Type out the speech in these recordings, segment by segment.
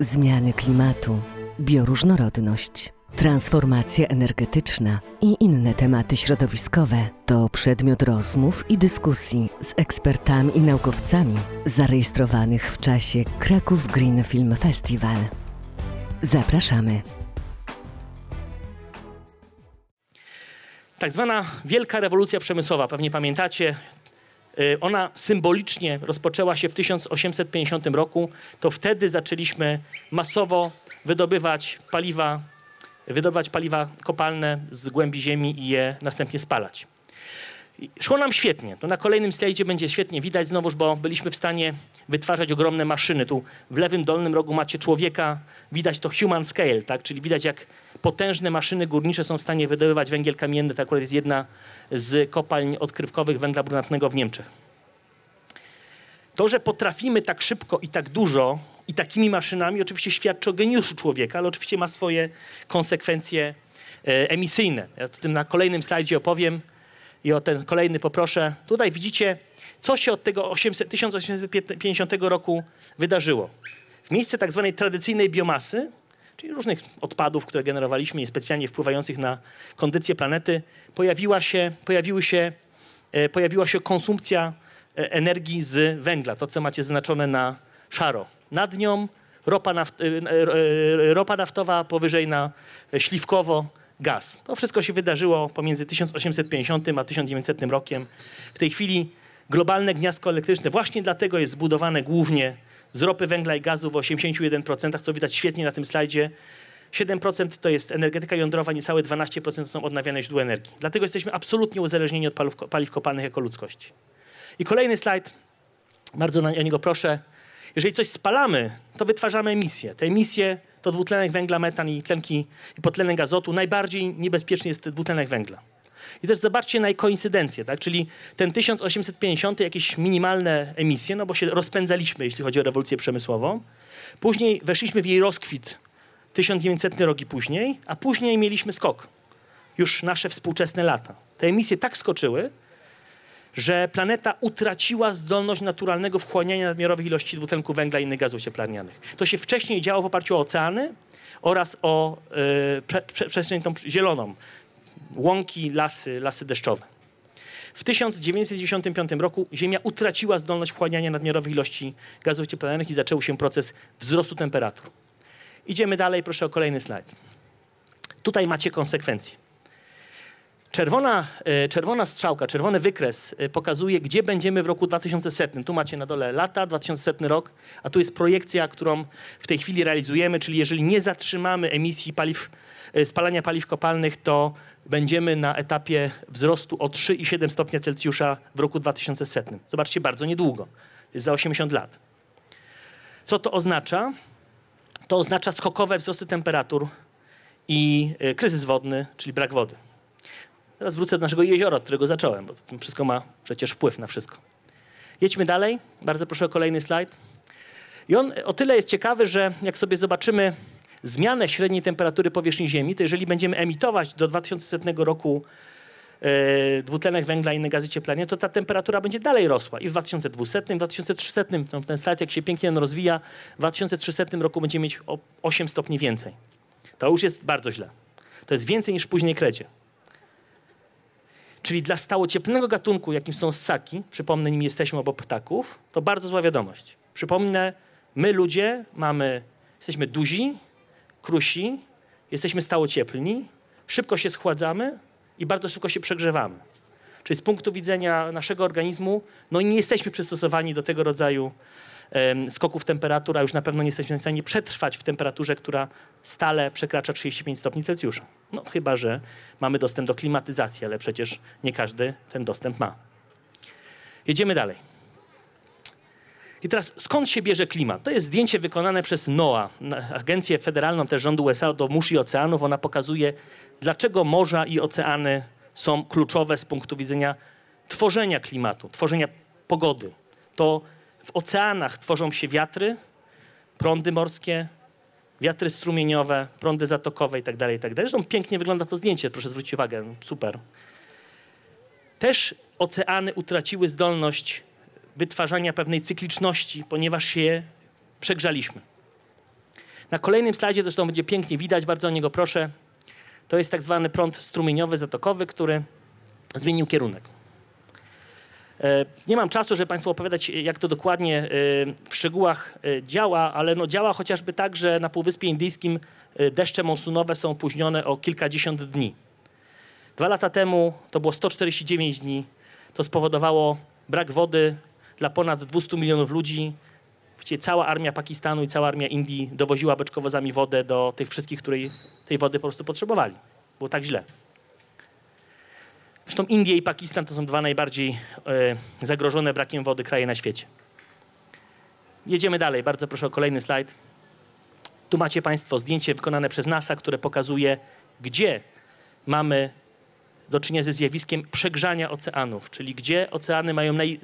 zmiany klimatu, bioróżnorodność, transformacja energetyczna i inne tematy środowiskowe to przedmiot rozmów i dyskusji z ekspertami i naukowcami zarejestrowanych w czasie Kraków Green Film Festival. Zapraszamy. Tak zwana wielka rewolucja przemysłowa, pewnie pamiętacie, ona symbolicznie rozpoczęła się w 1850 roku. To wtedy zaczęliśmy masowo wydobywać paliwa, wydobywać paliwa kopalne z głębi ziemi i je następnie spalać. Szło nam świetnie. To na kolejnym slajdzie będzie świetnie widać znowuż, bo byliśmy w stanie wytwarzać ogromne maszyny. Tu w lewym dolnym rogu macie człowieka, widać to human scale, tak? czyli widać jak potężne maszyny górnicze są w stanie wydobywać węgiel kamienny. To akurat jest jedna z kopalń odkrywkowych węgla brunatnego w Niemczech. To, że potrafimy tak szybko i tak dużo i takimi maszynami, oczywiście świadczy o geniuszu człowieka, ale oczywiście ma swoje konsekwencje e, emisyjne. Ja o tym na kolejnym slajdzie opowiem i o ten kolejny poproszę. Tutaj widzicie, co się od tego 800, 1850 roku wydarzyło. W miejsce tak zwanej tradycyjnej biomasy, czyli różnych odpadów, które generowaliśmy niespecjalnie wpływających na kondycję planety, pojawiła się, pojawiły się, e, pojawiła się konsumpcja e, energii z węgla, to co macie zaznaczone na szaro. Nad nią ropa, naft, e, e, ropa naftowa, powyżej na śliwkowo gaz. To wszystko się wydarzyło pomiędzy 1850 a 1900 rokiem. W tej chwili globalne gniazdko elektryczne właśnie dlatego jest zbudowane głównie z ropy, węgla i gazu w 81%, co widać świetnie na tym slajdzie. 7% to jest energetyka jądrowa, niecałe 12% to są odnawialne źródła energii. Dlatego jesteśmy absolutnie uzależnieni od paliw, paliw kopalnych jako ludzkość. I kolejny slajd, bardzo na, o niego proszę. Jeżeli coś spalamy, to wytwarzamy emisje. Te emisje to dwutlenek węgla, metan i tlenki i potlenek azotu. Najbardziej niebezpieczny jest dwutlenek węgla. I też zobaczcie na koincydencję, tak? czyli ten 1850 jakieś minimalne emisje, no bo się rozpędzaliśmy, jeśli chodzi o rewolucję przemysłową. Później weszliśmy w jej rozkwit 1900 rok i później, a później mieliśmy skok. Już nasze współczesne lata. Te emisje tak skoczyły, że planeta utraciła zdolność naturalnego wchłaniania nadmiarowych ilości dwutlenku węgla i innych gazów cieplarnianych. To się wcześniej działo w oparciu o oceany oraz o y, prze, prze, przestrzeń tą zieloną. Łąki, lasy, lasy deszczowe. W 1995 roku Ziemia utraciła zdolność wchłaniania nadmiarowych ilości gazów cieplarnianych i zaczął się proces wzrostu temperatur. Idziemy dalej, proszę o kolejny slajd. Tutaj macie konsekwencje. Czerwona, e, czerwona strzałka, czerwony wykres e, pokazuje, gdzie będziemy w roku 2100. Tu macie na dole lata, 2100 rok, a tu jest projekcja, którą w tej chwili realizujemy, czyli jeżeli nie zatrzymamy emisji paliw, e, spalania paliw kopalnych, to będziemy na etapie wzrostu o 3,7 stopnia Celsjusza w roku 2100. Zobaczcie, bardzo niedługo. Za 80 lat. Co to oznacza? To oznacza skokowe wzrosty temperatur i kryzys wodny, czyli brak wody. Teraz wrócę do naszego jeziora, od którego zacząłem, bo wszystko ma przecież wpływ na wszystko. Jedźmy dalej. Bardzo proszę o kolejny slajd. I on o tyle jest ciekawy, że jak sobie zobaczymy zmianę średniej temperatury powierzchni Ziemi, to jeżeli będziemy emitować do 2100 roku e, dwutlenek węgla i inne gazy cieplarniane, to ta temperatura będzie dalej rosła. I w 2200, i w 2300, ten slajd jak się pięknie rozwija, w 2300 roku będziemy mieć o 8 stopni więcej. To już jest bardzo źle. To jest więcej niż później krecie. Czyli dla stałocieplnego gatunku, jakim są ssaki, przypomnę, nim jesteśmy obok ptaków, to bardzo zła wiadomość. Przypomnę, my ludzie mamy, jesteśmy duzi, krusi, jesteśmy stałocieplni, szybko się schładzamy i bardzo szybko się przegrzewamy. Czyli z punktu widzenia naszego organizmu, no nie jesteśmy przystosowani do tego rodzaju skoków temperatur, a już na pewno nie jesteśmy w stanie przetrwać w temperaturze, która stale przekracza 35 stopni Celsjusza. No chyba, że mamy dostęp do klimatyzacji, ale przecież nie każdy ten dostęp ma. Jedziemy dalej. I teraz skąd się bierze klimat? To jest zdjęcie wykonane przez NOAA, agencję federalną też rządu USA do mórz i oceanów. Ona pokazuje, dlaczego morza i oceany są kluczowe z punktu widzenia tworzenia klimatu, tworzenia pogody. To w oceanach tworzą się wiatry, prądy morskie, wiatry strumieniowe, prądy zatokowe itd. Tak itd. Tak Zresztą pięknie wygląda to zdjęcie, proszę zwrócić uwagę, super. Też oceany utraciły zdolność wytwarzania pewnej cykliczności, ponieważ się przegrzaliśmy. Na kolejnym slajdzie zresztą będzie pięknie widać, bardzo o niego proszę. To jest tak zwany prąd strumieniowy, zatokowy, który zmienił kierunek. E, Nie mam czasu, żeby Państwu opowiadać, jak to dokładnie e, w szczegółach e, działa, ale no działa chociażby tak, że na Półwyspie Indyjskim deszcze monsunowe są opóźnione o kilkadziesiąt dni. Dwa lata temu to było 149 dni. To spowodowało brak wody dla ponad 200 milionów ludzi. Właściwie cała armia Pakistanu i cała armia Indii dowoziła beczkowozami wodę do tych wszystkich, której tej wody po prostu potrzebowali. Było tak źle. Zresztą Indie i Pakistan to są dwa najbardziej e, zagrożone brakiem wody kraje na świecie. Jedziemy dalej. Bardzo proszę o kolejny slajd. Tu macie Państwo zdjęcie wykonane przez NASA, które pokazuje, gdzie mamy do czynienia ze zjawiskiem przegrzania oceanów, czyli gdzie oceany mają naj...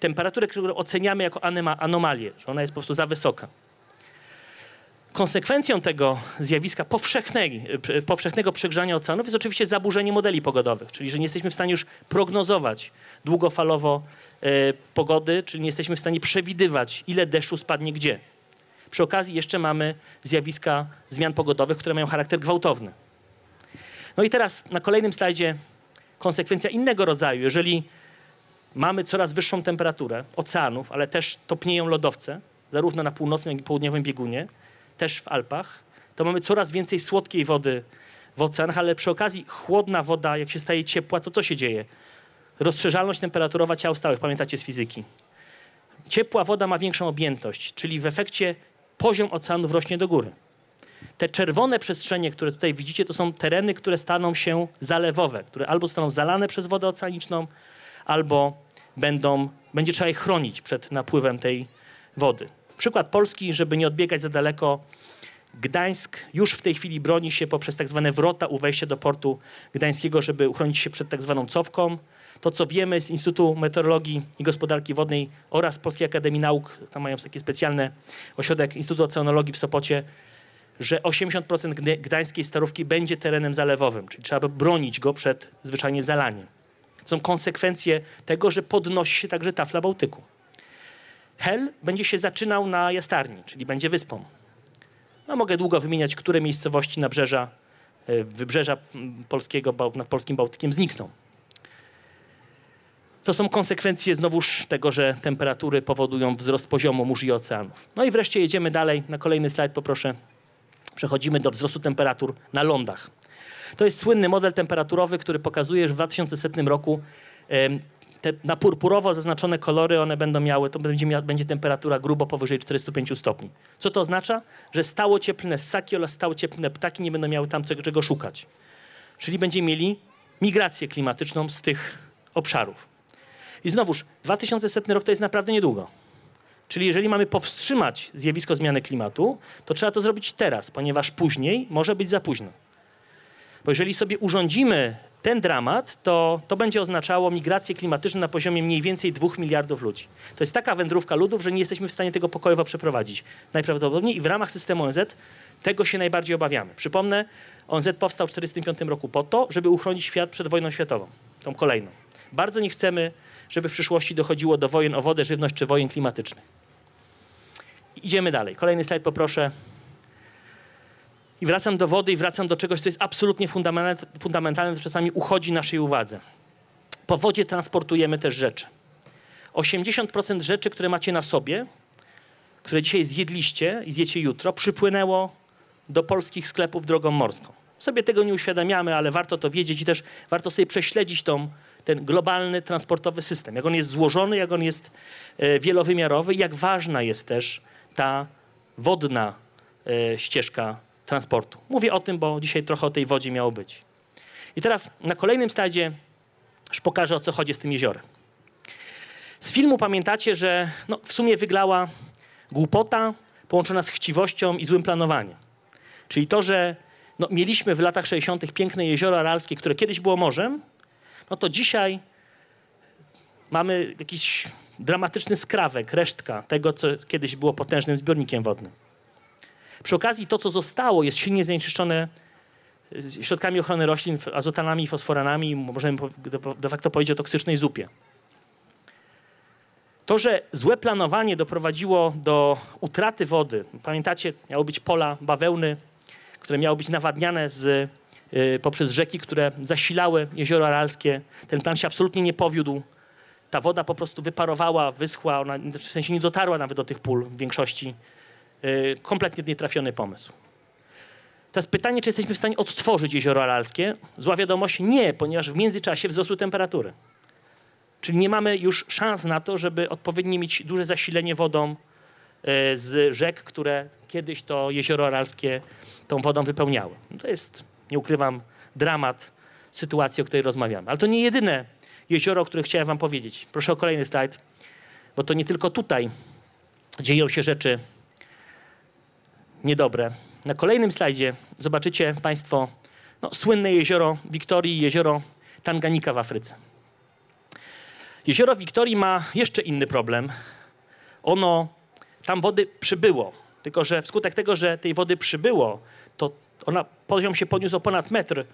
temperaturę, którą oceniamy jako anema- anomalię, że ona jest po prostu za wysoka. Konsekwencją tego zjawiska powszechnego przegrzania oceanów jest oczywiście zaburzenie modeli pogodowych, czyli że nie jesteśmy w stanie już prognozować długofalowo e, pogody, czyli nie jesteśmy w stanie przewidywać, ile deszczu spadnie gdzie. Przy okazji jeszcze mamy zjawiska zmian pogodowych, które mają charakter gwałtowny. No i teraz na kolejnym slajdzie konsekwencja innego rodzaju. Jeżeli mamy coraz wyższą temperaturę oceanów, ale też topnieją lodowce, zarówno na północnym, jak i południowym biegunie, też w Alpach, to mamy coraz więcej słodkiej wody w oceanach, ale przy okazji chłodna woda, jak się staje ciepła, to co się dzieje? Rozszerzalność temperaturowa ciał stałych, pamiętacie z fizyki. Ciepła woda ma większą objętość, czyli w efekcie poziom oceanów rośnie do góry. Te czerwone przestrzenie, które tutaj widzicie, to są tereny, które staną się zalewowe, które albo staną zalane przez wodę oceaniczną, albo będą, będzie trzeba je chronić przed napływem tej wody. Przykład Polski, żeby nie odbiegać za daleko. Gdańsk już w tej chwili broni się poprzez tak zwane wrota u wejścia do portu gdańskiego, żeby uchronić się przed tak zwaną cofką. To, co wiemy z Instytutu Meteorologii i Gospodarki Wodnej oraz Polskiej Akademii Nauk, tam mają taki specjalny ośrodek Instytutu Oceanologii w Sopocie, że 80% gdy- gdańskiej starówki będzie terenem zalewowym, czyli trzeba bronić go przed zwyczajnie zalaniem. To są konsekwencje tego, że podnosi się także tafla Bałtyku. Hel będzie się zaczynał na Jastarni, czyli będzie wyspą. No, mogę długo wymieniać, które miejscowości nabrzeża, e, wybrzeża polskiego nad polskim Bałtykiem znikną. To są konsekwencje znowuż tego, że temperatury powodują wzrost poziomu mórz i oceanów. No i wreszcie jedziemy dalej. Na kolejny slajd poproszę. Przechodzimy do wzrostu temperatur na lądach. To jest słynny model temperaturowy, który pokazuje, że w 2100 roku te na purpurowo zaznaczone kolory, one będą miały, to będzie, będzie temperatura grubo powyżej 45 stopni. Co to oznacza? Że stało cieplne ssaki oraz stało cieplne ptaki nie będą miały tam czego- czego szukać. Czyli będziemy mieli migrację klimatyczną z tych obszarów. I znowuż, 2100 rok to jest naprawdę niedługo. Czyli jeżeli mamy powstrzymać zjawisko zmiany klimatu, to trzeba to zrobić teraz, ponieważ później może być za późno. Bo jeżeli sobie urządzimy ten dramat, to, to będzie oznaczało migrację klimatyczną na poziomie mniej więcej 2 miliardów ludzi. To jest taka wędrówka ludów, że nie jesteśmy w stanie tego pokojowo przeprowadzić. Najprawdopodobniej i w ramach systemu ONZ tego się najbardziej obawiamy. Przypomnę, ONZ powstał w 1945 roku po to, żeby uchronić świat przed wojną światową, tą kolejną. Bardzo nie chcemy, żeby w przyszłości dochodziło do wojen o wodę, żywność czy wojen klimatycznych. Idziemy dalej. Kolejny slajd poproszę. I wracam do wody i wracam do czegoś, co jest absolutnie fundamentalne, to czasami uchodzi naszej uwadze. Po wodzie transportujemy też rzeczy. 80% rzeczy, które macie na sobie, które dzisiaj zjedliście i zjecie jutro, przypłynęło do polskich sklepów drogą morską. Sobie tego nie uświadamiamy, ale warto to wiedzieć i też warto sobie prześledzić tą, ten globalny transportowy system. Jak on jest złożony, jak on jest e, wielowymiarowy i jak ważna jest też ta wodna e, ścieżka transportu. Mówię o tym, bo dzisiaj trochę o tej wodzie miało być. I teraz na kolejnym slajdzie już pokażę, o co chodzi z tym jeziorem. Z filmu pamiętacie, że no, w sumie wyglała głupota połączona z chciwością i złym planowaniem. Czyli to, że no, mieliśmy w latach 60. piękne jezioro aralskie, które kiedyś było morzem, no to dzisiaj mamy jakiś dramatyczny skrawek, resztka tego, co kiedyś było potężnym zbiornikiem wodnym. Przy okazji to, co zostało, jest silnie zanieczyszczone y, środkami ochrony roślin, azotanami fosforanami, możemy de- facto powiedzieć o toksycznej zupie. To, że złe planowanie doprowadziło do utraty wody, pamiętacie, miały być pola bawełny, które miały być nawadniane z, y, poprzez rzeki, które zasilały jezioro aralskie. Ten plan się absolutnie nie powiódł. Ta woda po prostu wyparowała, wyschła, ona w sensie nie dotarła nawet do tych pól w większości. Y, kompletnie nietrafiony pomysł. Teraz pytanie, czy jesteśmy w stanie odtworzyć jezioro aralskie? Zła wiadomość, nie, ponieważ w międzyczasie wzrosły temperatury. Czyli nie mamy już szans na to, żeby odpowiednio mieć duże zasilenie wodą e, z rzek, które kiedyś to jezioro aralskie tą wodą wypełniały. To jest, nie ukrywam, dramat sytuacji, o której rozmawiamy. Ale to nie jedyne jezioro, o którym chciałem wam powiedzieć. Proszę o kolejny slajd, bo to nie tylko tutaj dzieją się rzeczy niedobre. Na kolejnym slajdzie zobaczycie Państwo no, słynne jezioro Wiktorii, jezioro Tanganika w Afryce. Jezioro Wiktorii ma jeszcze inny problem. Ono, tam wody przybyło, tylko że wskutek tego, że tej wody przybyło, to ona, poziom się podniósł o ponad metr.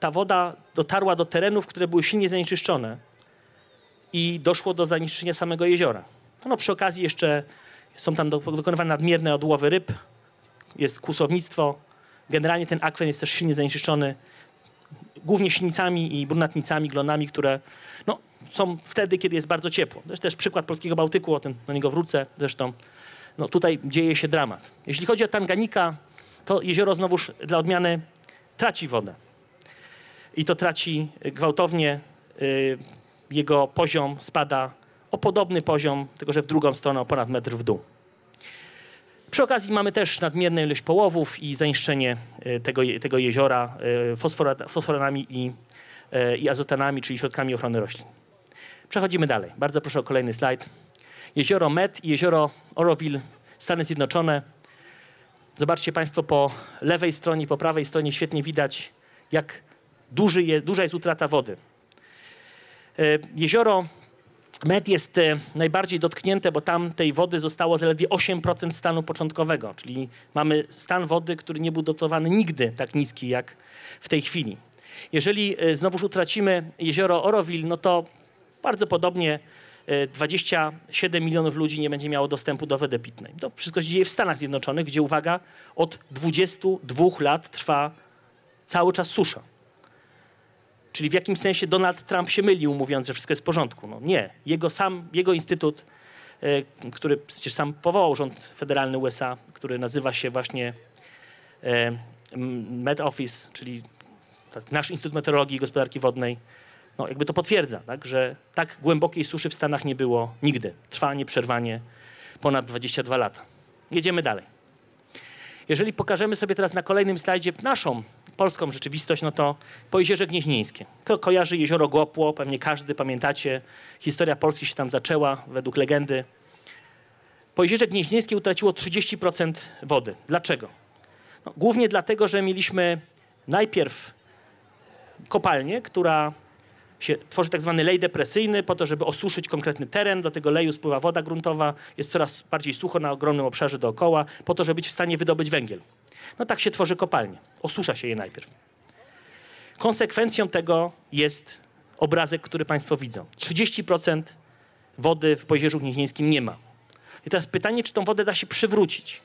Ta woda dotarła do terenów, które były silnie zanieczyszczone i doszło do zanieczyszczenia samego jeziora. No, przy okazji jeszcze są tam dokonywane nadmierne odłowy ryb, jest kłusownictwo. Generalnie ten akwen jest też silnie zanieczyszczony głównie silnicami i brunatnicami, glonami, które no, są wtedy, kiedy jest bardzo ciepło. To jest też przykład polskiego Bałtyku, o tym do niego wrócę zresztą. No, tutaj dzieje się dramat. Jeśli chodzi o Tanganika, to jezioro znowuż dla odmiany traci wodę. I to traci gwałtownie. Y, jego poziom spada o podobny poziom, tylko że w drugą stronę o ponad metr w dół. Przy okazji mamy też nadmierną ilość połowów i zanieczyszczenie y, tego, tego jeziora y, fosforanami i, y, i azotanami, czyli środkami ochrony roślin. Przechodzimy dalej. Bardzo proszę o kolejny slajd. Jezioro Met i jezioro Oroville, Stany Zjednoczone. Zobaczcie Państwo po lewej stronie, po prawej stronie świetnie widać, jak duży je, duża jest utrata wody. Jezioro Med jest e, najbardziej dotknięte, bo tam tej wody zostało zaledwie 8% stanu początkowego, czyli mamy stan wody, który nie był dotowany nigdy tak niski jak w tej chwili. Jeżeli e, znowuż utracimy jezioro Oroville, no to bardzo podobnie 27 e, milionów ludzi nie będzie miało dostępu do wody pitnej. To wszystko się dzieje w Stanach Zjednoczonych, gdzie uwaga, od 22 lat trwa cały czas susza. Czyli w jakimś sensie Donald Trump się mylił, mówiąc, że wszystko jest w porządku. No nie. Jego, sam, jego instytut, e, który przecież sam powołał rząd federalny USA, który nazywa się właśnie e, Met Office, czyli nasz Instytut Meteorologii i Gospodarki Wodnej, no jakby to potwierdza, tak, że tak głębokiej suszy w Stanach nie było nigdy. Trwa nieprzerwanie ponad 22 lata. Jedziemy dalej. Jeżeli pokażemy sobie teraz na kolejnym slajdzie naszą polską rzeczywistość, no to po Jeziorze Gnieźnieńskie. To kojarzy Jezioro Głopło, pewnie każdy pamiętacie. Historia Polski się tam zaczęła, według legendy. Po Jeziorze Gnieźnieńskie utraciło 30% wody. Dlaczego? No, głównie dlatego, że mieliśmy najpierw kopalnię, która się tworzy tak zwany lej depresyjny po to, żeby osuszyć konkretny teren. Do tego leju spływa woda gruntowa, jest coraz bardziej sucho na ogromnym obszarze dookoła, po to, żeby być w stanie wydobyć węgiel. No tak się tworzy kopalnie. Osusza się je najpierw. Konsekwencją tego jest obrazek, który Państwo widzą. 30% wody w Pojezierzu Gnieźnieńskim nie ma. I teraz pytanie, czy tą wodę da się przywrócić.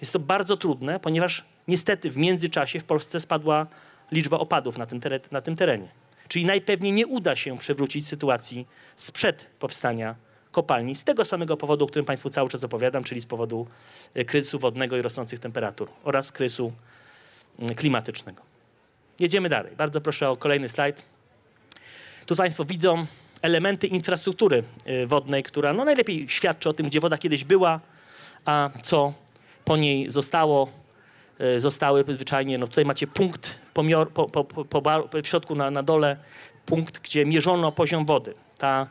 Jest to bardzo trudne, ponieważ niestety w międzyczasie w Polsce spadła liczba opadów na tym, na tym terenie. Czyli najpewniej nie uda się przywrócić sytuacji sprzed powstania kopalni z tego samego powodu, o którym Państwu cały czas opowiadam, czyli z powodu e, kryzysu wodnego i rosnących temperatur oraz kryzysu mm, klimatycznego. Jedziemy dalej. Bardzo proszę o kolejny slajd. Tu Państwo widzą elementy infrastruktury e, wodnej, która no najlepiej świadczy o tym, gdzie woda kiedyś była, a co po niej zostało. E, zostały zwyczajnie, no tutaj macie punkt po, po, po, w środku na, na dole, punkt, gdzie mierzono poziom wody. Ta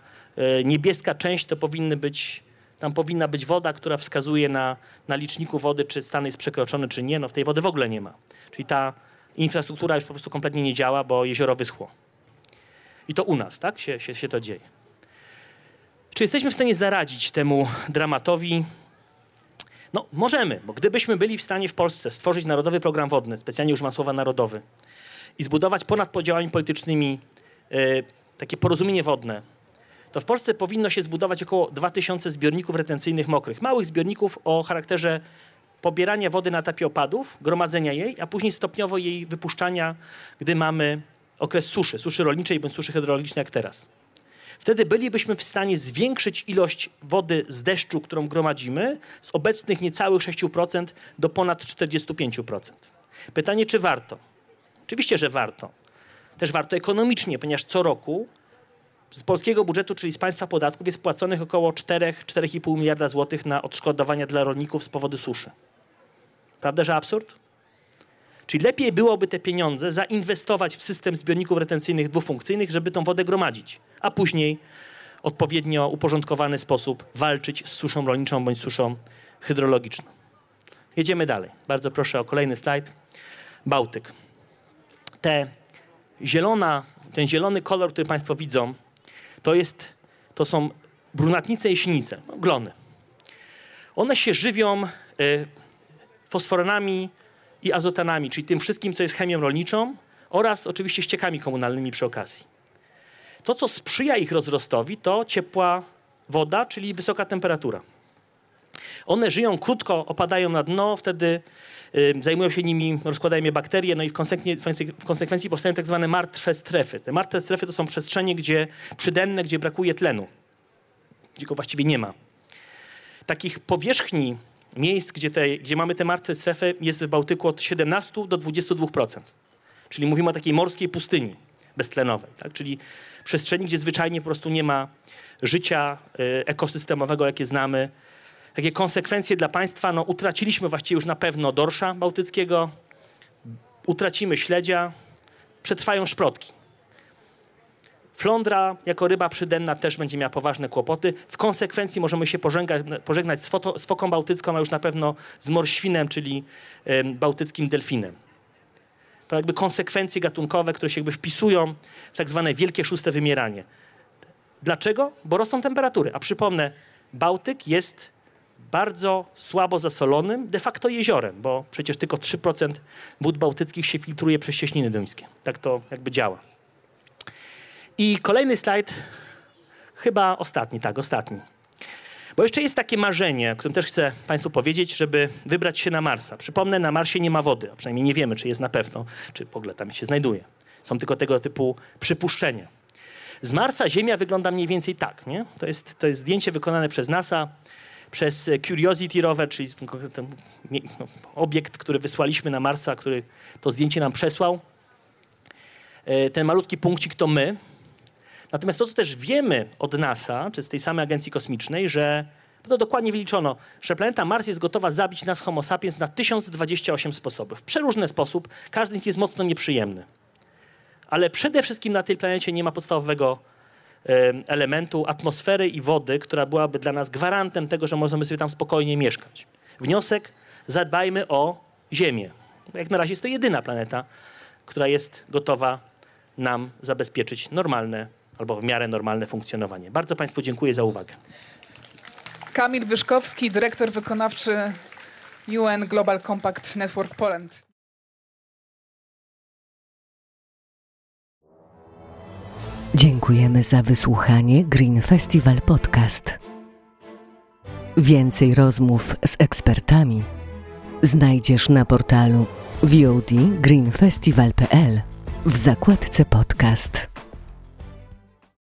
niebieska część to powinny być, tam powinna być woda, która wskazuje na, na liczniku wody, czy stan jest przekroczony, czy nie. No w tej wody w ogóle nie ma. Czyli ta infrastruktura już po prostu kompletnie nie działa, bo jezioro wyschło. I to u nas, tak, się, się, się to dzieje. Czy jesteśmy w stanie zaradzić temu dramatowi? No, możemy, bo gdybyśmy byli w stanie w Polsce stworzyć narodowy program wodny, specjalnie już ma słowa narodowy, i zbudować ponad podziałami politycznymi y, takie porozumienie wodne, to w Polsce powinno się zbudować około 2000 zbiorników retencyjnych mokrych. Małych zbiorników o charakterze pobierania wody na etapie opadów, gromadzenia jej, a później stopniowo jej wypuszczania, gdy mamy okres suszy, suszy rolniczej bądź suszy hydrologicznej jak teraz. Wtedy bylibyśmy w stanie zwiększyć ilość wody z deszczu, którą gromadzimy, z obecnych niecałych 6% do ponad 45%. Pytanie, czy warto? Oczywiście, że warto. Też warto ekonomicznie, ponieważ co roku z polskiego budżetu, czyli z państwa podatków, jest płaconych około 4-4,5 miliarda złotych na odszkodowania dla rolników z powodu suszy. Prawda, że absurd? Czyli lepiej byłoby te pieniądze zainwestować w system zbiorników retencyjnych dwufunkcyjnych, żeby tą wodę gromadzić, a później odpowiednio uporządkowany sposób walczyć z suszą rolniczą bądź suszą hydrologiczną. Jedziemy dalej. Bardzo proszę o kolejny slajd. Bałtyk. Te zielona, ten zielony kolor, który Państwo widzą, to, jest, to są brunatnice i sinice, no, glony. One się żywią y, fosforonami i azotanami, czyli tym wszystkim, co jest chemią rolniczą oraz oczywiście ściekami komunalnymi przy okazji. To, co sprzyja ich rozrostowi, to ciepła woda, czyli wysoka temperatura. One żyją krótko, opadają na dno, wtedy zajmują się nimi, rozkładają je bakterie, no i w konsekwencji, w konsekwencji powstają tak zwane martwe strefy. Te martwe strefy to są przestrzenie, gdzie przydenne, gdzie brakuje tlenu, gdzie go właściwie nie ma. Takich powierzchni miejsc, gdzie, te, gdzie mamy te martwe strefy, jest w Bałtyku od 17 do 22%. Czyli mówimy o takiej morskiej pustyni beztlenowej, tak? czyli przestrzeni, gdzie zwyczajnie po prostu nie ma życia y, ekosystemowego, jakie znamy. Takie konsekwencje dla państwa, no utraciliśmy właściwie już na pewno dorsza bałtyckiego, utracimy śledzia, przetrwają szprotki. Flądra jako ryba przydenna też będzie miała poważne kłopoty. W konsekwencji możemy się pożegnać, pożegnać z, foto, z foką bałtycką, a już na pewno z morświnem, czyli y, bałtyckim delfinem. To jakby konsekwencje gatunkowe, które się jakby wpisują w tak zwane wielkie szóste wymieranie. Dlaczego? Bo rosną temperatury. A przypomnę, Bałtyk jest bardzo słabo zasolonym de facto jeziorem, bo przecież tylko 3% wód bałtyckich się filtruje przez cieśniny duńskie. Tak to jakby działa. I kolejny slajd, chyba ostatni, tak, ostatni. Bo jeszcze jest takie marzenie, o którym też chcę Państwu powiedzieć, żeby wybrać się na Marsa. Przypomnę, na Marsie nie ma wody, a przynajmniej nie wiemy, czy jest na pewno, czy w ogóle tam się znajduje. Są tylko tego typu przypuszczenia. Z Marsa Ziemia wygląda mniej więcej tak. Nie? To, jest, to jest zdjęcie wykonane przez NASA, przez Curiosity rower, czyli ten, no, obiekt, który wysłaliśmy na Marsa, który to zdjęcie nam przesłał. E, ten malutki punkcik to my. Natomiast to, co też wiemy od NASA, czy z tej samej agencji kosmicznej, że to dokładnie wyliczono, że planeta Mars jest gotowa zabić nas Homo sapiens na 1028 sposobów. W przeróżny sposób, każdy z nich jest mocno nieprzyjemny. Ale przede wszystkim na tej planecie nie ma podstawowego elementu atmosfery i wody, która byłaby dla nas gwarantem tego, że możemy sobie tam spokojnie mieszkać. Wniosek: zadbajmy o Ziemię. Jak na razie jest to jedyna planeta, która jest gotowa nam zabezpieczyć normalne albo w miarę normalne funkcjonowanie. Bardzo Państwu dziękuję za uwagę. Kamil Wyszkowski, dyrektor wykonawczy UN Global Compact Network Poland. Dziękujemy za wysłuchanie Green Festival Podcast. Więcej rozmów z ekspertami znajdziesz na portalu VOD greenfestival.pl w zakładce podcast.